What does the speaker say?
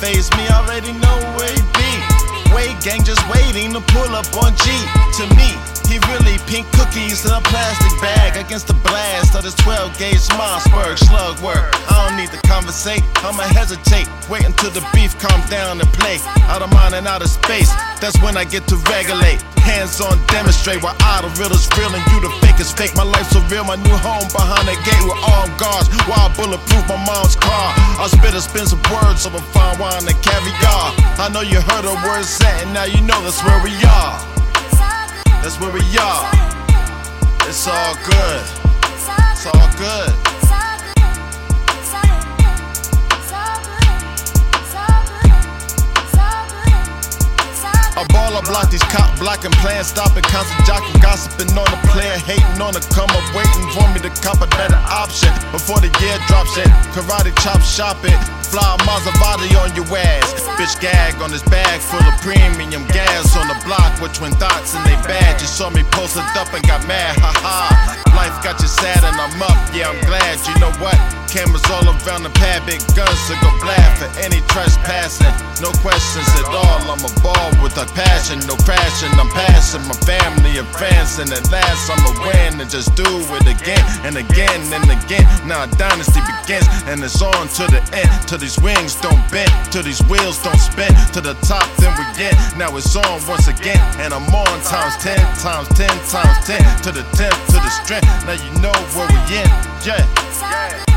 phase me, already know where he be. Wade gang just waiting to pull up on G. To me, he really pink cookies in a plastic bag against the blast of this 12 gauge Mossberg slug work. I don't need to conversate, I'ma hesitate. Wait until the beef calm down and play. Out of mind and out of space, that's when I get to regulate. Hands on demonstrate why I the real is real and you the fake is fake. My life's so real, my new home behind the gate with armed guards. Wild bulletproof, my mom's car. I spit expensive words over fine wine and caviar. I know you heard the word set, and now you know that's where we are. That's where we are. It's all good. It's all good. Baller block these cop blocking plans, stopping, constant jocking, gossiping on the player, hating on the come up, waiting for me to cop a better option before the year drops it. Karate chop shopping, fly Maserati on your ass. Bitch gag on this bag full of premium gas on the block with twin dots in they badge. You saw me posted up and got mad, haha. Life All the pad, big guns to go blast for any trespassing. No questions at all. I'm a ball with a passion, no crashing. I'm passing my family and friends, and at last I'ma win and just do it again and again and again. Now a dynasty begins, and it's on to the end. Till these wings don't bend, till these wheels don't spin. To the top, then we get. Now it's on once again, and I'm on times ten, times ten, times ten. To the tenth, to the strength. Now you know where we in, yeah.